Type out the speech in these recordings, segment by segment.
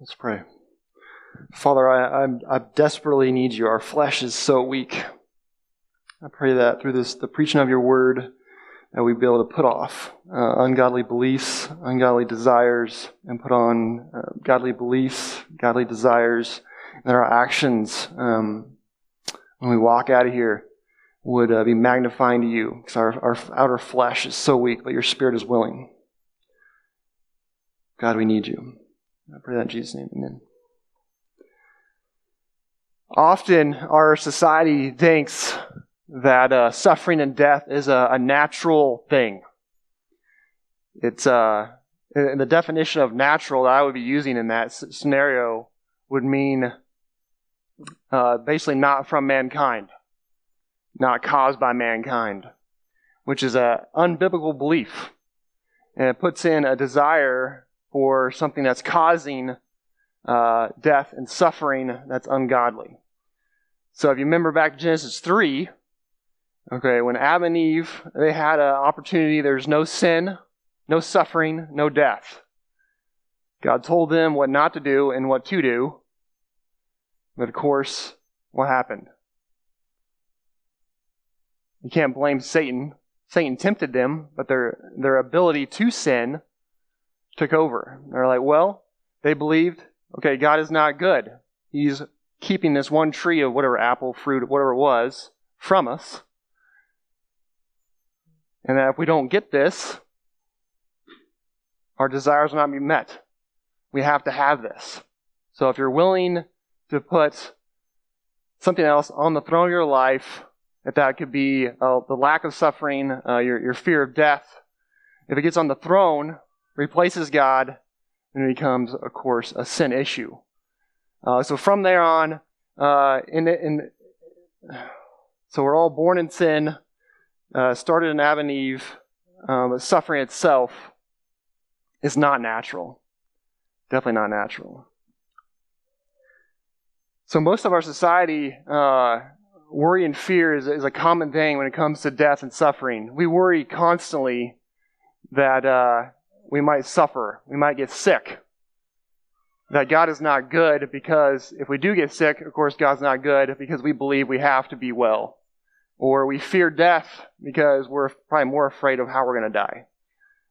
Let's pray. Father, I, I, I, desperately need you. Our flesh is so weak. I pray that through this, the preaching of your word, that we be able to put off uh, ungodly beliefs, ungodly desires, and put on uh, godly beliefs, godly desires, and that our actions, um, when we walk out of here, would uh, be magnifying to you, because our, our outer flesh is so weak, but your spirit is willing. God, we need you. I pray that in Jesus' name. Amen. Often our society thinks that uh, suffering and death is a, a natural thing. It's uh, the definition of natural that I would be using in that scenario would mean uh, basically not from mankind, not caused by mankind, which is an unbiblical belief. And it puts in a desire for something that's causing uh, death and suffering that's ungodly. So if you remember back to Genesis 3, okay, when Adam and Eve, they had an opportunity, there's no sin, no suffering, no death. God told them what not to do and what to do. But of course, what happened? You can't blame Satan. Satan tempted them, but their, their ability to sin took over. They're like, well, they believed, okay, God is not good. He's keeping this one tree of whatever apple, fruit, whatever it was, from us. And that if we don't get this, our desires will not be met. We have to have this. So if you're willing to put something else on the throne of your life, if that could be uh, the lack of suffering, uh, your, your fear of death, if it gets on the throne, replaces God, and it becomes, of course, a sin issue. Uh, so from there on, uh, in, in, so we're all born in sin, uh, started in Adam and Eve, um, suffering itself is not natural. Definitely not natural. So most of our society, uh, worry and fear is, is, a common thing when it comes to death and suffering. We worry constantly that uh, we might suffer, we might get sick. That God is not good because if we do get sick, of course, God's not good because we believe we have to be well. Or we fear death because we're probably more afraid of how we're going to die.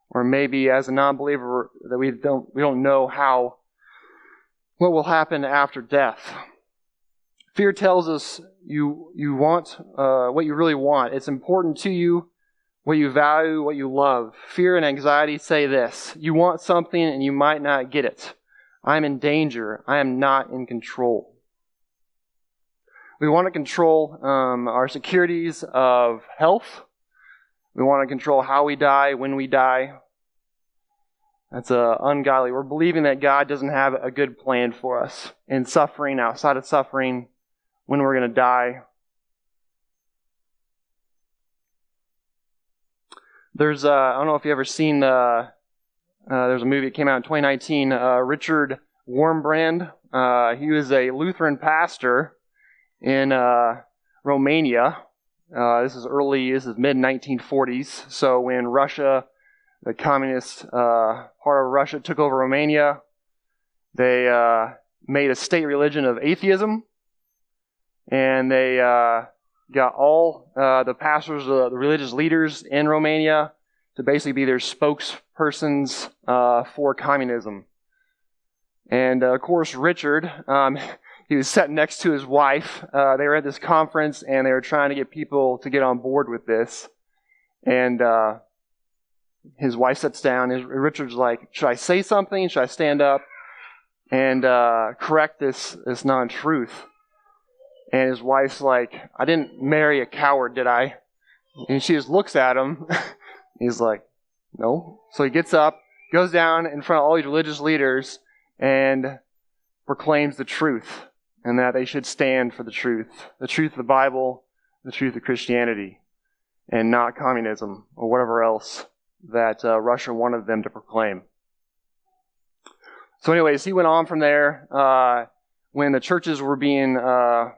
Or maybe as a non-believer that we don't, we don't know how, what will happen after death. Fear tells us you, you want uh, what you really want. It's important to you what you value, what you love. Fear and anxiety say this You want something and you might not get it. I'm in danger. I am not in control. We want to control um, our securities of health. We want to control how we die, when we die. That's uh, ungodly. We're believing that God doesn't have a good plan for us in suffering, outside of suffering, when we're going to die. There's, uh, I don't know if you ever seen the, uh, there's a movie that came out in 2019, uh, Richard Wurmbrand. Uh, he was a Lutheran pastor in uh, Romania. Uh, this is early, this is mid 1940s. So when Russia, the communist uh, part of Russia, took over Romania, they made a state religion of atheism, and they got all uh, the pastors, uh, the religious leaders in Romania to basically be their spokespersons uh, for communism. And uh, of course, Richard, um, he was sitting next to his wife. Uh, they were at this conference and they were trying to get people to get on board with this. And uh, his wife sits down. And Richard's like, "Should I say something? Should I stand up and correct this this non-truth?" And his wife's like, I didn't marry a coward, did I? And she just looks at him. He's like, No. So he gets up, goes down in front of all these religious leaders, and proclaims the truth, and that they should stand for the truth the truth of the Bible, the truth of Christianity, and not communism or whatever else that uh, Russia wanted them to proclaim. So, anyways, he went on from there. Uh, when the churches were being uh,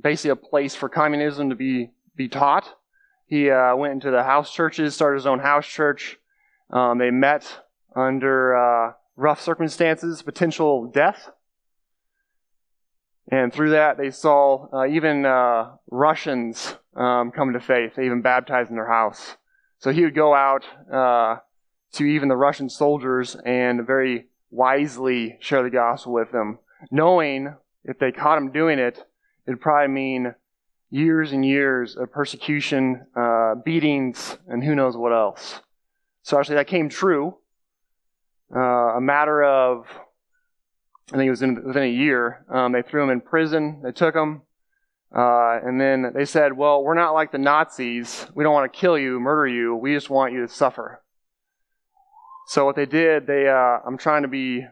basically a place for communism to be, be taught. He uh, went into the house churches, started his own house church. Um, they met under uh, rough circumstances, potential death. And through that, they saw uh, even uh, Russians um, come to faith. They even baptized in their house. So he would go out uh, to even the Russian soldiers and very wisely share the gospel with them, knowing if they caught him doing it, it'd probably mean years and years of persecution, uh, beatings, and who knows what else. So actually, that came true. Uh, a matter of, I think it was in, within a year, um, they threw him in prison. They took him. Uh, and then they said, well, we're not like the Nazis. We don't want to kill you, murder you. We just want you to suffer. So what they did, they, uh, I'm trying to be,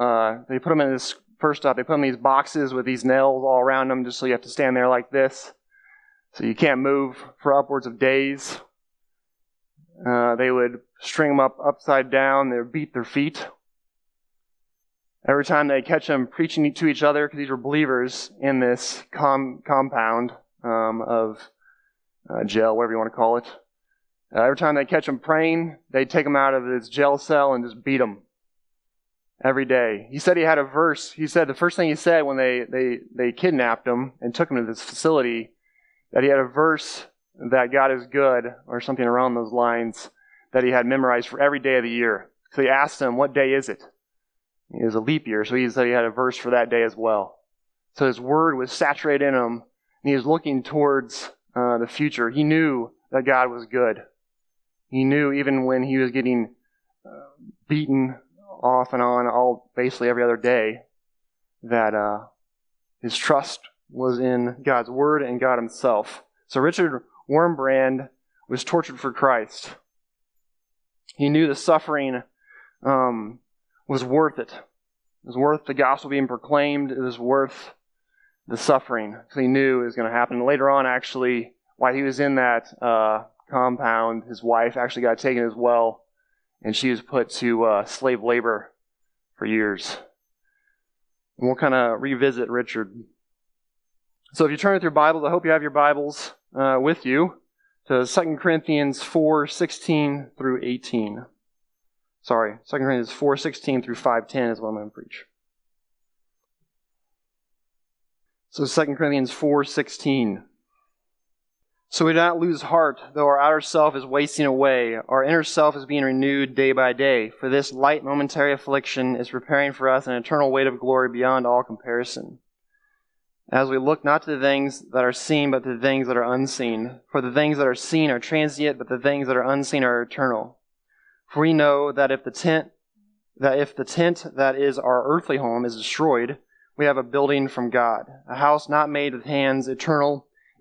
uh, they put him in this, first off, they put in these boxes with these nails all around them just so you have to stand there like this. So you can't move for upwards of days. Uh, they would string them up upside down. They would beat their feet. Every time they catch them preaching to each other, because these were believers in this com- compound um, of uh, jail, whatever you want to call it. Uh, every time they catch them praying, they'd take them out of this jail cell and just beat them every day. He said he had a verse. He said the first thing he said when they, they, they kidnapped him and took him to this facility, that he had a verse that God is good, or something around those lines, that he had memorized for every day of the year. So he asked him, What day is it? It was a leap year, so he said he had a verse for that day as well. So his word was saturated in him, and he was looking towards uh, the future. He knew that God was good. He knew even when he was getting uh, beaten off and on all basically every other day that uh, his trust was in God's word and God himself. So Richard Wurmbrand was tortured for Christ. He knew the suffering um, was worth it. It was worth the gospel being proclaimed. It was worth the suffering because he knew it was going to happen. Later on, actually, while he was in that uh, compound, his wife actually got taken as well, and she was put to uh, slave labor for years. And we'll kind of revisit Richard. So if you turn with your Bibles, I hope you have your Bibles uh, with you to 2 Corinthians 4 16 through 18. Sorry, 2 Corinthians 4.16 through 5.10 is what I'm going to preach. So 2 Corinthians 4.16. So we do not lose heart, though our outer self is wasting away. Our inner self is being renewed day by day. For this light momentary affliction is preparing for us an eternal weight of glory beyond all comparison. As we look not to the things that are seen, but to the things that are unseen. For the things that are seen are transient, but the things that are unseen are eternal. For we know that if the tent that if the tent that is our earthly home is destroyed, we have a building from God, a house not made with hands, eternal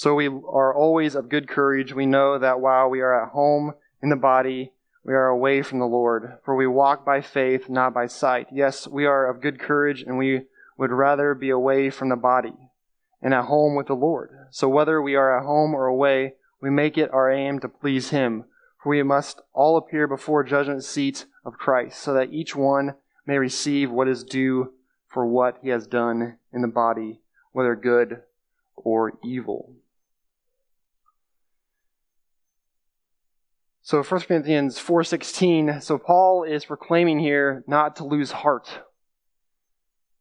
So we are always of good courage. We know that while we are at home in the body, we are away from the Lord. For we walk by faith, not by sight. Yes, we are of good courage, and we would rather be away from the body and at home with the Lord. So whether we are at home or away, we make it our aim to please Him, for we must all appear before judgment seat of Christ, so that each one may receive what is due for what he has done in the body, whether good or evil. So 1 Corinthians 4:16, so Paul is proclaiming here not to lose heart.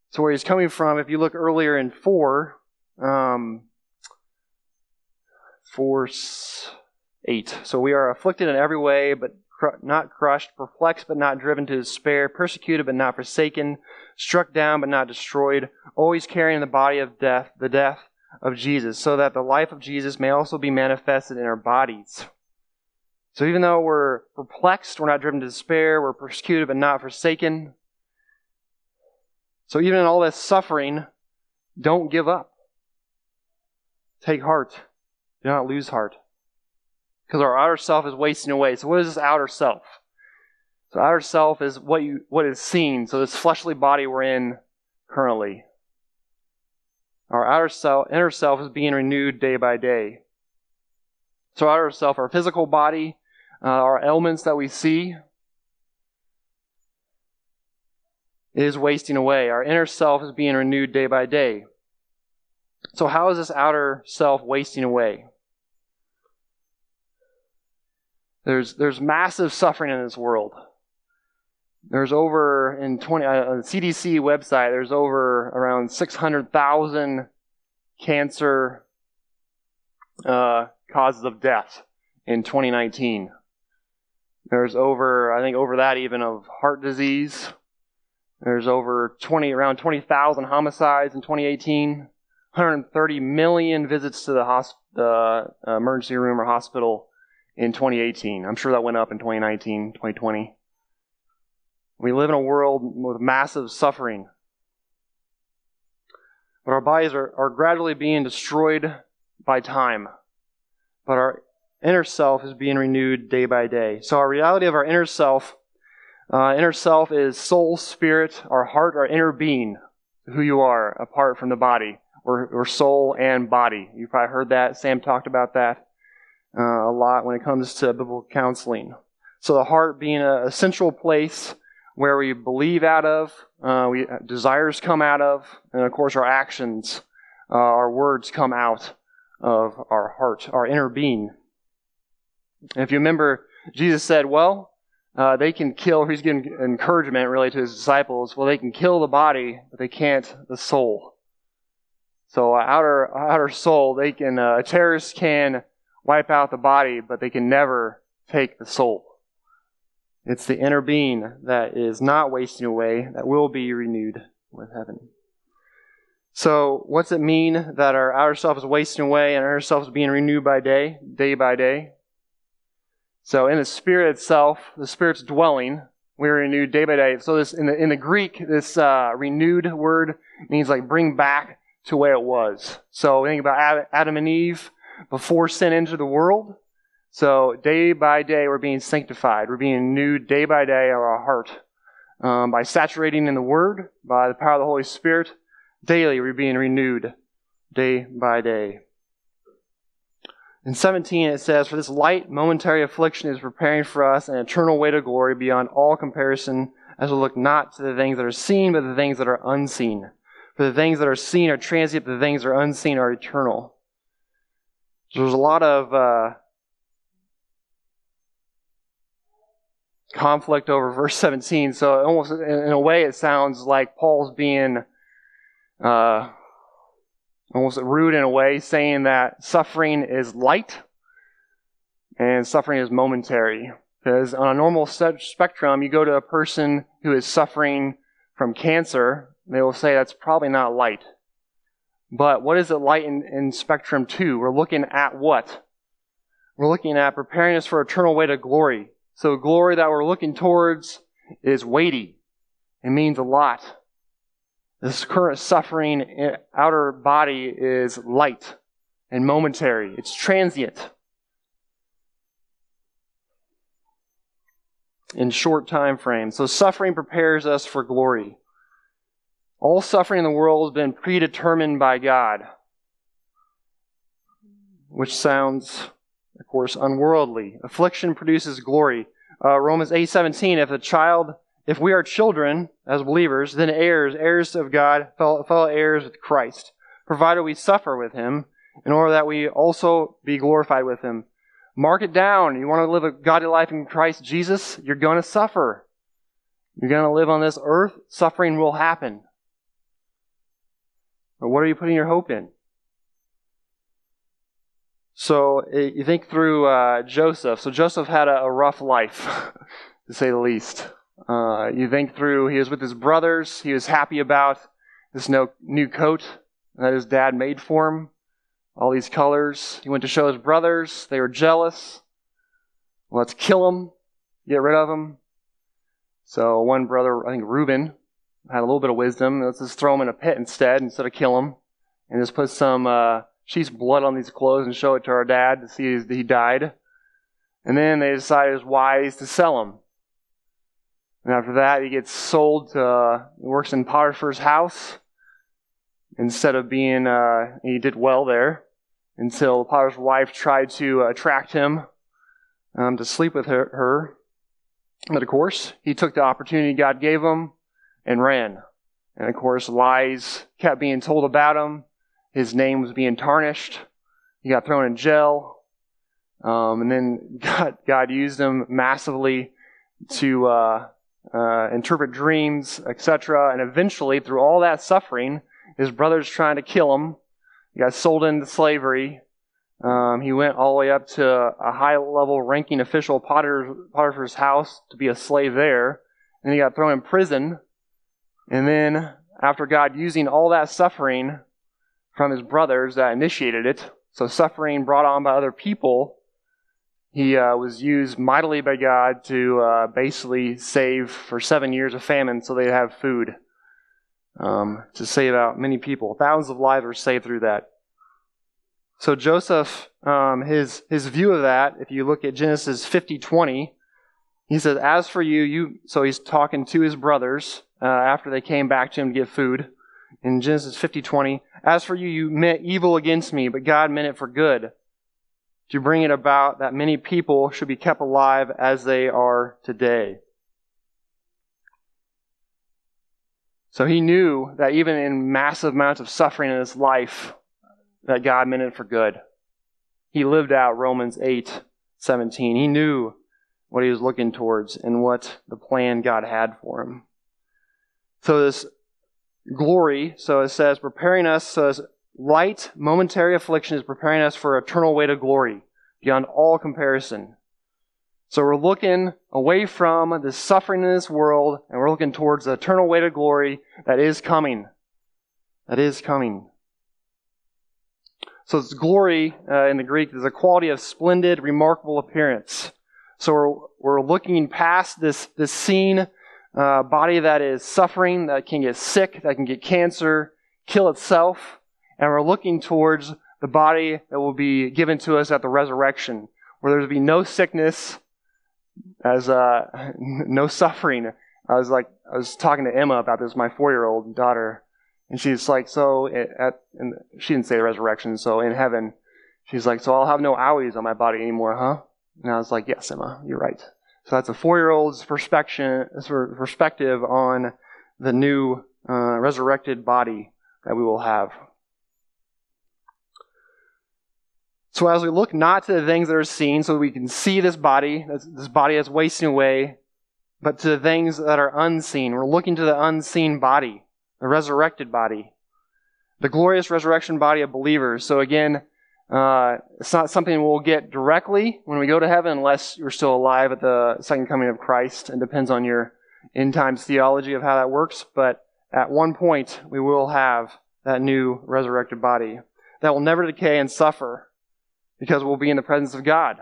So where he's coming from, if you look earlier in 4, um, Force 8. So we are afflicted in every way, but cr- not crushed, perplexed, but not driven to despair, persecuted, but not forsaken, struck down, but not destroyed, always carrying the body of death, the death of Jesus, so that the life of Jesus may also be manifested in our bodies. So even though we're perplexed, we're not driven to despair, we're persecuted, but not forsaken. So even in all this suffering, don't give up. Take heart. Do not lose heart. Because our outer self is wasting away. So, what is this outer self? So outer self is what you what is seen. So this fleshly body we're in currently. Our outer self, inner self is being renewed day by day. So outer self, our physical body, uh, our ailments that we see, is wasting away. Our inner self is being renewed day by day. So how is this outer self wasting away? There's, there's massive suffering in this world. There's over in 20 uh, the CDC website. There's over around 600,000 cancer uh, causes of death in 2019. There's over, I think, over that even of heart disease. There's over 20, around 20,000 homicides in 2018. 130 million visits to the, hosp- the uh, emergency room or hospital in 2018. I'm sure that went up in 2019, 2020. We live in a world with massive suffering. But our bodies are, are gradually being destroyed by time. But our inner self is being renewed day by day. So our reality of our inner self, uh, inner self is soul, spirit, our heart, our inner being, who you are apart from the body. Or, soul and body. You've probably heard that. Sam talked about that uh, a lot when it comes to biblical counseling. So the heart being a, a central place where we believe out of, uh, we desires come out of, and of course our actions, uh, our words come out of our heart, our inner being. And if you remember, Jesus said, "Well, uh, they can kill." He's giving encouragement really to his disciples. Well, they can kill the body, but they can't the soul. So uh, outer outer soul, they can uh, a terrorist can wipe out the body, but they can never take the soul. It's the inner being that is not wasting away, that will be renewed with heaven. So, what's it mean that our outer self is wasting away and our self is being renewed by day, day by day? So, in the spirit itself, the spirit's dwelling, we're renewed day by day. So, this in the in the Greek, this uh, renewed word means like bring back to where it was. So, think about Adam and Eve before sin entered the world. So day by day, we're being sanctified. We're being renewed day by day of our heart. Um, by saturating in the Word, by the power of the Holy Spirit, daily we're being renewed day by day. In 17, it says, For this light momentary affliction is preparing for us an eternal way to glory beyond all comparison, as we look not to the things that are seen, but the things that are unseen. For the things that are seen are transient, but the things that are unseen are eternal. So there's a lot of uh, conflict over verse 17. So almost in a way, it sounds like Paul's being uh, almost rude in a way, saying that suffering is light and suffering is momentary. Because on a normal spectrum, you go to a person who is suffering from cancer, they will say that's probably not light. But what is it light in, in spectrum two? We're looking at what? We're looking at preparing us for eternal way to glory. So glory that we're looking towards is weighty. It means a lot. This current suffering in outer body is light and momentary. It's transient. In short time frames. So suffering prepares us for glory. All suffering in the world has been predetermined by God. Which sounds of course, unworldly. Affliction produces glory. Uh, Romans 8:17, if a child, if we are children as believers, then heirs, heirs of God, fellow, heirs with Christ, provided we suffer with him, in order that we also be glorified with him. Mark it down. You want to live a godly life in Christ Jesus? You're going to suffer. You're going to live on this earth. Suffering will happen. But what are you putting your hope in? So eh, you think through uh, Joseph. So Joseph had a, a rough life, to say the least. Uh, you think through, he was with his brothers. He was happy about this no, new coat that his dad made for him. All these colors. He went to show his brothers. They were jealous. Let's kill him. Get rid of him. So one brother, I think Reuben, had a little bit of wisdom. Let's just throw him in a pit instead, instead of kill him. And just put some uh, she's blood on these clothes and show it to our dad to see he died. And then they decided it was wise to sell them. And after that, he gets sold to, uh, he works in Potiphar's house instead of being, uh, he did well there until Potiphar's wife tried to attract him um, to sleep with her, her. But of course, he took the opportunity God gave him and ran. And of course, lies kept being told about him. His name was being tarnished. He got thrown in jail. Um, and then God, God used him massively to uh, uh, interpret dreams, etc. And eventually, through all that suffering, his brothers trying to kill him. He got sold into slavery. Um, he went all the way up to a high level ranking official at Potiphar's house to be a slave there. And he got thrown in prison. And then, after God using all that suffering from his brothers that initiated it, so suffering brought on by other people, he uh, was used mightily by God to uh, basically save for seven years of famine so they'd have food um, to save out many people. Thousands of lives were saved through that. So Joseph, um, his his view of that, if you look at Genesis 50:20, he says, "As for you, you." So he's talking to his brothers uh, after they came back to him to get food. In Genesis 50:20, "As for you, you meant evil against me, but God meant it for good, to bring it about that many people should be kept alive as they are today." So he knew that even in massive amounts of suffering in his life, that God meant it for good. He lived out Romans 8 17. He knew what he was looking towards and what the plan God had for him. So this glory, so it says, preparing us, so light, momentary affliction is preparing us for eternal weight of glory beyond all comparison. So we're looking away from the suffering in this world and we're looking towards the eternal weight of glory that is coming. That is coming. So it's glory uh, in the Greek is a quality of splendid, remarkable appearance. So we're, we're looking past this, this scene, uh, body that is suffering, that can get sick, that can get cancer, kill itself, and we're looking towards the body that will be given to us at the resurrection, where there will be no sickness, as uh, no suffering. I was like, I was talking to Emma about this, my four-year-old daughter, and she's like, so at, and she didn't say the resurrection, so in heaven, she's like, so I'll have no owies on my body anymore, huh? And I was like, yes, Emma, you're right. So that's a four-year-old's perspective on the new uh, resurrected body that we will have. So as we look not to the things that are seen, so we can see this body, this body that's wasting away, but to the things that are unseen. We're looking to the unseen body the resurrected body, the glorious resurrection body of believers. So again, uh, it's not something we'll get directly when we go to heaven unless you're still alive at the second coming of Christ. It depends on your end times theology of how that works. But at one point, we will have that new resurrected body that will never decay and suffer because we'll be in the presence of God.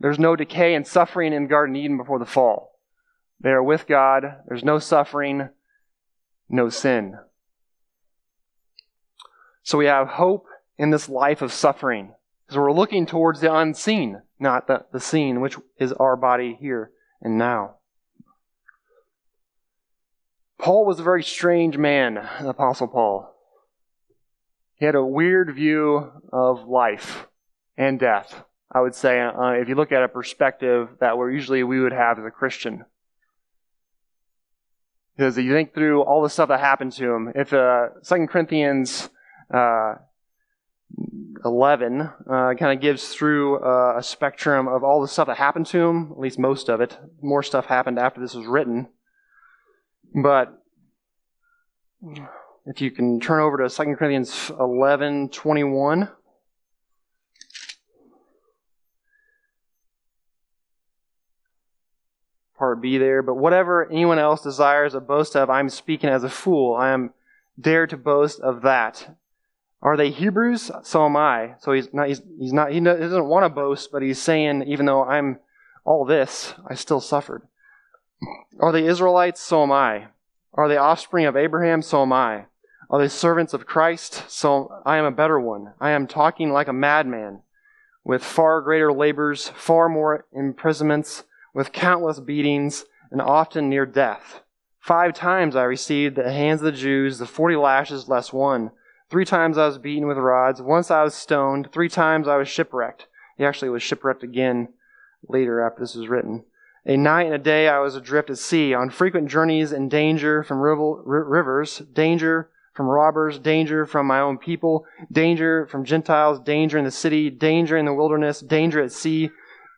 There's no decay and suffering in Garden Eden before the fall. They are with God. There's no suffering no sin. So we have hope in this life of suffering. Because we're looking towards the unseen, not the, the seen, which is our body here and now. Paul was a very strange man, Apostle Paul. He had a weird view of life and death, I would say, uh, if you look at a perspective that we usually we would have as a Christian. Because you think through all the stuff that happened to him. If uh, 2 Corinthians uh, 11 uh, kind of gives through uh, a spectrum of all the stuff that happened to him, at least most of it. More stuff happened after this was written. But if you can turn over to 2 Corinthians 11 21. Part B there. But whatever anyone else desires to boast of, I'm speaking as a fool. I am dare to boast of that. Are they Hebrews? So am I. So he's not, he's, he's not, he doesn't want to boast, but he's saying, even though I'm all this, I still suffered. Are they Israelites? So am I. Are they offspring of Abraham? So am I. Are they servants of Christ? So I am a better one. I am talking like a madman, with far greater labors, far more imprisonments, with countless beatings, and often near death. Five times I received the hands of the Jews the forty lashes less one. Three times I was beaten with rods. Once I was stoned. Three times I was shipwrecked. He actually was shipwrecked again later after this was written. A night and a day I was adrift at sea, on frequent journeys in danger from rivers, danger from robbers, danger from my own people, danger from Gentiles, danger in the city, danger in the wilderness, danger at sea,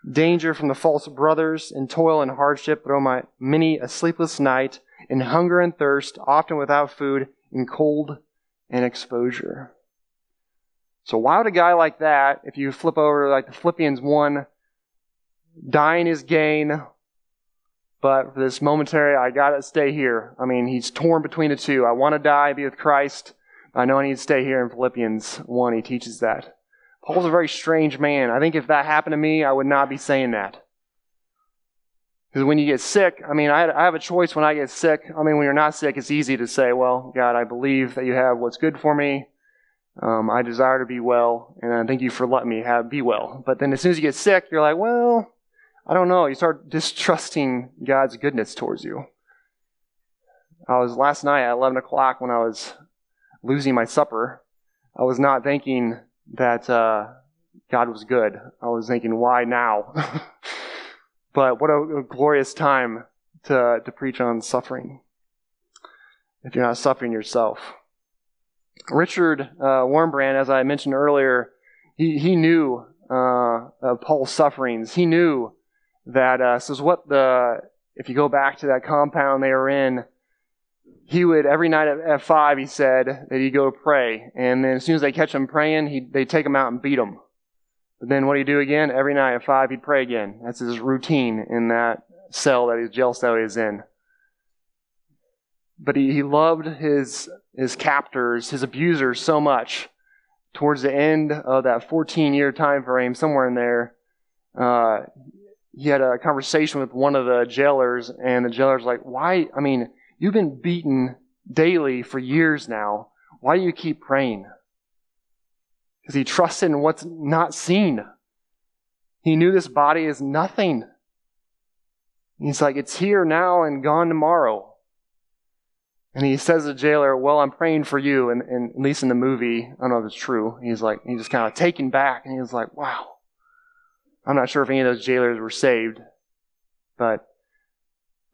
danger from the false brothers, in toil and hardship through my many a sleepless night, in hunger and thirst, often without food, in cold and exposure. So why would a guy like that, if you flip over like the Philippians 1, dying is gain, but for this momentary, I gotta stay here. I mean, he's torn between the two. I want to die, be with Christ. I know I need to stay here in Philippians 1. He teaches that. Paul's a very strange man. I think if that happened to me, I would not be saying that. Because when you get sick, I mean, I, I have a choice when I get sick. I mean, when you're not sick, it's easy to say, well, God, I believe that you have what's good for me. Um, I desire to be well, and I thank you for letting me have be well. But then as soon as you get sick, you're like, well, I don't know. You start distrusting God's goodness towards you. I was last night at 11 o'clock when I was losing my supper. I was not thinking that uh, God was good. I was thinking, why now? but what a, a, glorious time to, to preach on suffering if you're not suffering yourself. Richard uh, Wurmbrand, as I mentioned earlier, he, he knew uh, Paul's sufferings. He knew that uh, what the if you go back to that compound they were in, he would every night at, five he said that he'd go pray, and then as soon as they catch him praying, he they take him out and beat him. But then what do you do again? Every night at five he'd pray again. That's his routine in that cell that his jail cell is in. But he, he loved his his captors, his abusers so much. Towards the end of that 14 year time frame, somewhere in there, uh, he had a conversation with one of the jailers, and the jailer's like, Why? I mean, you've been beaten daily for years now. Why do you keep praying? Because he trusted in what's not seen. He knew this body is nothing. He's like, It's here now and gone tomorrow. And he says to the jailer, Well, I'm praying for you. And, and at least in the movie, I don't know if it's true. He's like, he's just kind of taken back. And he's like, Wow. I'm not sure if any of those jailers were saved, but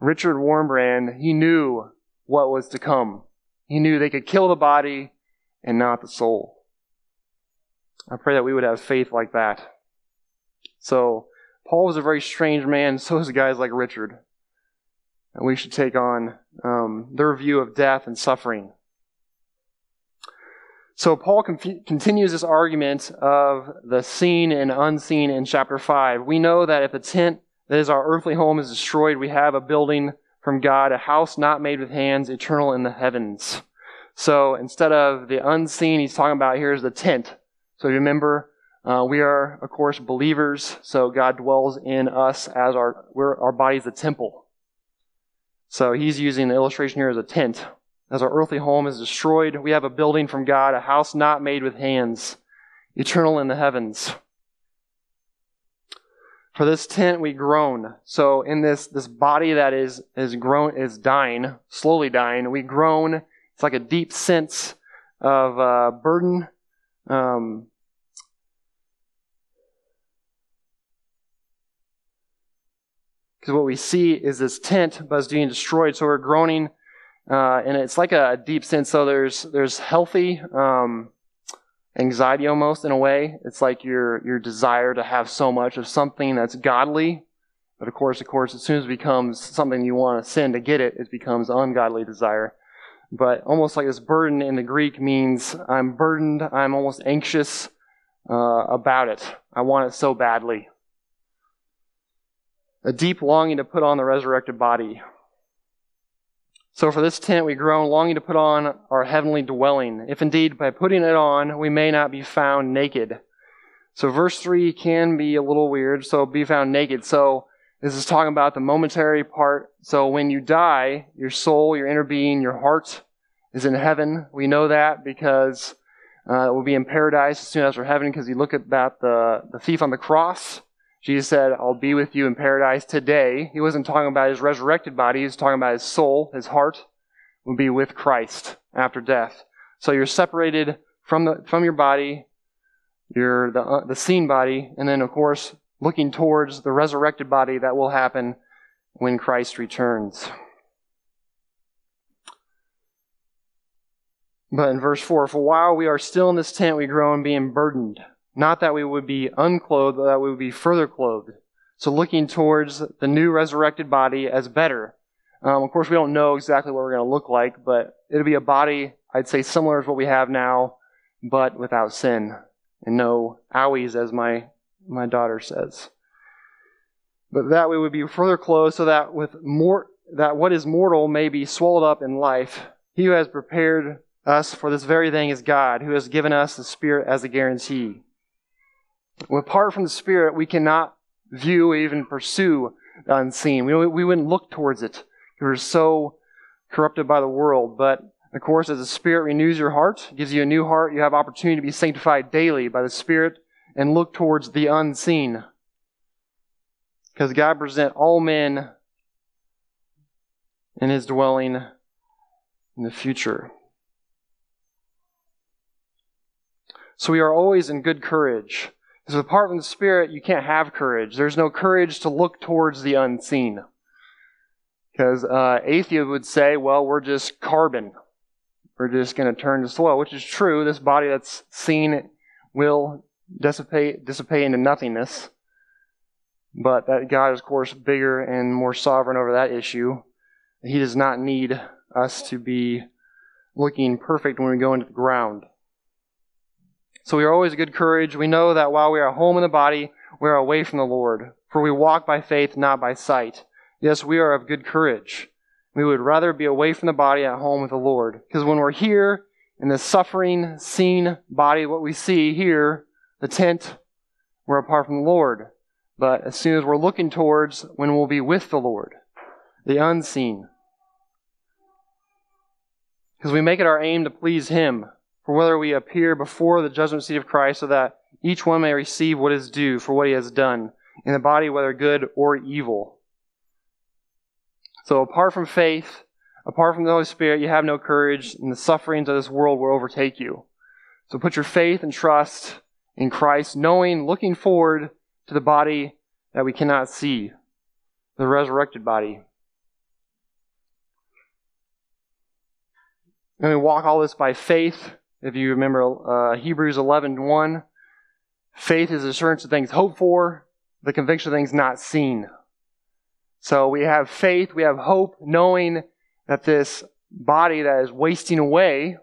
Richard Wurmbrand, he knew what was to come. He knew they could kill the body and not the soul. I pray that we would have faith like that. So, Paul was a very strange man, so is guys like Richard. And we should take on um, their view of death and suffering. So Paul conf- continues this argument of the seen and unseen in chapter 5. We know that if the tent that is our earthly home is destroyed, we have a building from God, a house not made with hands, eternal in the heavens. So instead of the unseen, he's talking about here's the tent. So remember, uh, we are, of course, believers. So God dwells in us as our, we're, our body's a temple. So he's using the illustration here as a tent. As our earthly home is destroyed, we have a building from God, a house not made with hands, eternal in the heavens. For this tent we groan. So in this, this body that is, is grown, is dying, slowly dying, we groan. It's like a deep sense of uh, burden. Um, because what we see is this tent, it's being destroyed. So we're groaning uh, and it's like a deep sense. So there's there's healthy um, anxiety almost in a way. It's like your your desire to have so much of something that's godly, but of course, of course, as soon as it becomes something you want to sin to get it, it becomes ungodly desire. But almost like this burden in the Greek means I'm burdened. I'm almost anxious uh, about it. I want it so badly. A deep longing to put on the resurrected body. So for this tent we groan, longing to put on our heavenly dwelling, if indeed by putting it on we may not be found naked. So verse 3 can be a little weird, so be found naked. So this is talking about the momentary part. So when you die, your soul, your inner being, your heart is in heaven. We know that because uh, it will be in paradise as soon as we're heaven because you look at that, the, the thief on the cross. Jesus said, I'll be with you in paradise today. He wasn't talking about his resurrected body, he was talking about his soul, his heart will be with Christ after death. So you're separated from the from your body, you're the uh, the seen body, and then of course looking towards the resurrected body that will happen when Christ returns. But in verse 4, for while we are still in this tent, we grow in being burdened. Not that we would be unclothed, but that we would be further clothed. So looking towards the new resurrected body as better. Um, of course, we don't know exactly what we're going to look like, but it'll be a body, I'd say, similar to what we have now, but without sin. And no owies, as my, my daughter says. But that we would be further clothed so that with more, that what is mortal may be swallowed up in life. He who has prepared us for this very thing is God, who has given us the Spirit as a guarantee. Apart from the Spirit, we cannot view or even pursue the unseen. We, we wouldn't look towards it. We're so corrupted by the world. But, of course, as the Spirit renews your heart, gives you a new heart, you have opportunity to be sanctified daily by the Spirit and look towards the unseen. Because God present all men in His dwelling in the future. So we are always in good courage. Because apart from the Spirit, you can't have courage. There's no courage to look towards the unseen. Because uh, atheists would say, well, we're just carbon. We're just going to turn to soil, which is true. This body that's seen will dissipate, dissipate into nothingness. But that God is, of course, bigger and more sovereign over that issue. He does not need us to be looking perfect when we go into the ground. So we are always of good courage. We know that while we are home in the body, we are away from the Lord. For we walk by faith, not by sight. Yes, we are of good courage. We would rather be away from the body at home with the Lord. Because when we're here in the suffering, seen body, what we see here, the tent, we're apart from the Lord. But as soon as we're looking towards when we'll be with the Lord, the unseen. Because we make it our aim to please Him, for whether we appear before the judgment seat of Christ so that each one may receive what is due for what he has done in the body, whether good or evil. So apart from faith, apart from the Holy Spirit, you have no courage, and the sufferings of this world will overtake you. So put your faith and trust in Christ, knowing, looking forward to the body that we cannot see, the resurrected body. And we walk all this by faith if you remember uh, Hebrews 11 1, faith is assurance of things hoped for, the conviction of things not seen. So we have faith, we have hope, knowing that this body that is wasting away,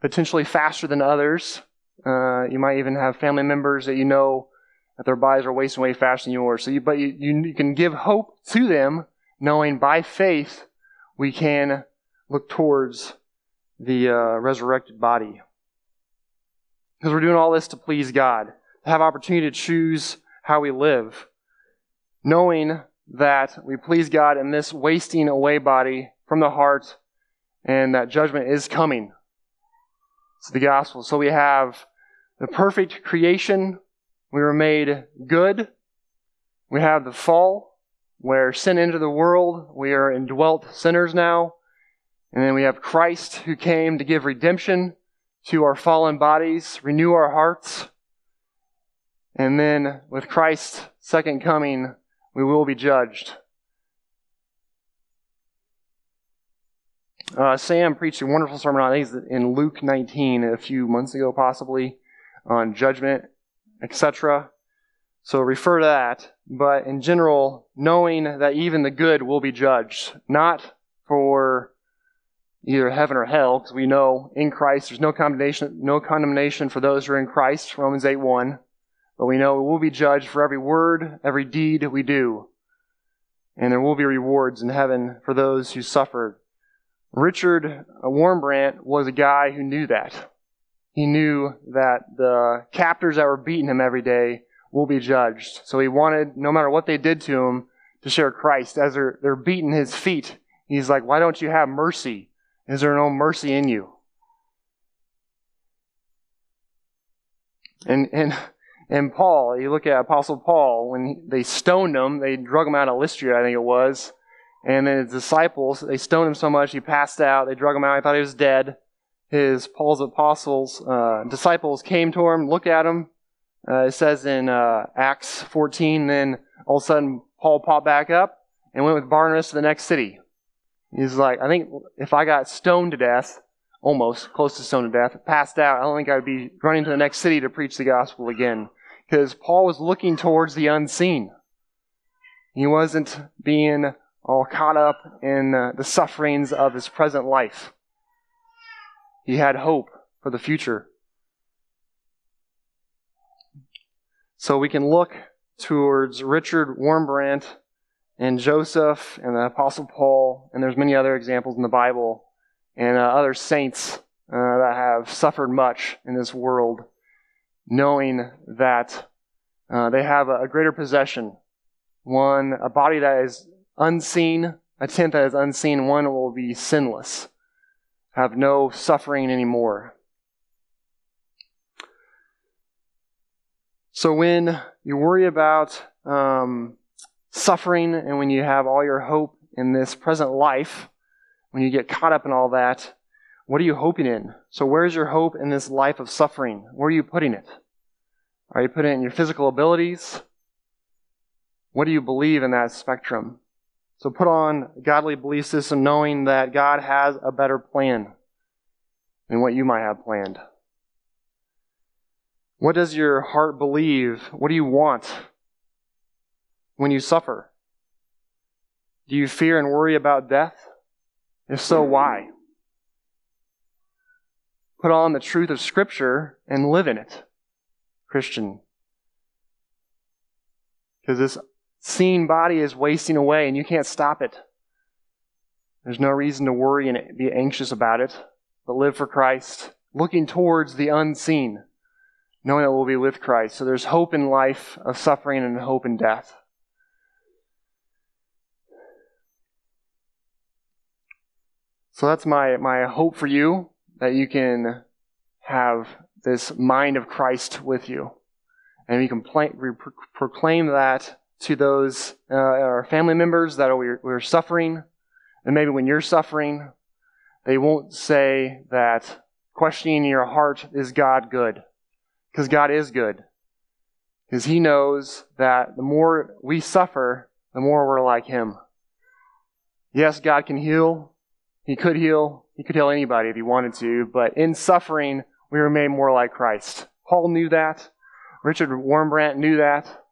potentially faster than others, uh, you might even have family members that you know that their bodies are wasting away faster than yours. So you, but you, you can give hope to them, knowing by faith we can look towards the uh, resurrected body. Because we're doing all this to please God, to have opportunity to choose how we live, knowing that we please God in this wasting away body from the heart, and that judgment is coming. It's the gospel. So we have the perfect creation. We were made good. We have the fall, where sin entered the world. We are indwelt sinners now. And then we have Christ who came to give redemption to our fallen bodies, renew our hearts. And then with Christ's second coming, we will be judged. Uh, Sam preached a wonderful sermon on, think in Luke 19 a few months ago, possibly, on judgment, etc. So refer to that. But in general, knowing that even the good will be judged, not for either heaven or hell, because we know in Christ there's no condemnation, no condemnation for those who are in Christ, Romans 8 1. But we know we will be judged for every word, every deed we do. And there will be rewards in heaven for those who suffered. Richard uh, Wurmbrand was a guy who knew that. He knew that the captors that were beating him every day will be judged. So he wanted, no matter what they did to him, to share Christ. As they're, they're beating his feet, he's like, why don't you have mercy? Is there no mercy in you? And, and And Paul, you look at Apostle Paul, when he, they stoned him, they drug him out of Lystra, I think it was. And then his disciples, they stoned him so much he passed out. They drug him out. I thought he was dead. His Paul's apostles, uh, disciples came to him, looked at him. Uh, it says in uh, Acts 14, then all of a sudden Paul popped back up and went with Barnabas to the next city. He's like, I think if I got stoned to death, almost close to stoned to death, passed out, I don't think I'd be running to the next city to preach the gospel again. Because Paul was looking towards the unseen. He wasn't being all caught up in uh, the sufferings of his present life. He had hope for the future. So we can look towards Richard Wurmbrand and Joseph and the Apostle Paul, and there's many other examples in the Bible, and uh, other saints uh, that have suffered much in this world, knowing that uh, they have a, a greater possession, one a body that is unseen, a tent that is unseen, one will be sinless, have no suffering anymore. So when you worry about um, suffering and when you have all your hope in this present life, when you get caught up in all that, what are you hoping in? So, where's your hope in this life of suffering? Where are you putting it? Are you putting it in your physical abilities? What do you believe in that spectrum? So, put on a godly belief system knowing that God has a better plan than what you might have planned. What does your heart believe? What do you want when you suffer? Do you fear and worry about death? If so, why? Put on the truth of Scripture and live in it, Christian. Because this seen body is wasting away and you can't stop it. There's no reason to worry and be anxious about it, but live for Christ, looking towards the unseen, knowing that we'll be with Christ. So there's hope in life of suffering and hope in death. So that's my, my hope for you that you can have this mind of Christ with you. And we can we proclaim that to those, uh, our family members that are, we're suffering. And maybe when you're suffering, they won't say that questioning in your heart, is God good? Because God is good. Because He knows that the more we suffer, the more we're like Him. Yes, God can heal, he could heal. He could heal anybody if he wanted to, but in suffering, we remain more like Christ. Paul knew that. Richard Wurmbrand knew that.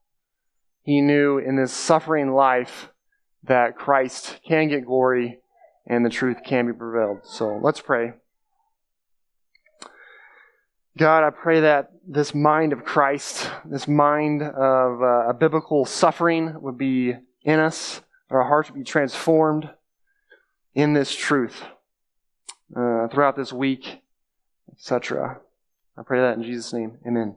He knew in this suffering life that Christ can get glory and the truth can be prevailed. So let's pray. God, I pray that this mind of Christ, this mind of uh, a biblical suffering would be in us, our hearts would be transformed in this truth uh, throughout this week, etc. I pray that in Jesus' name. Amen.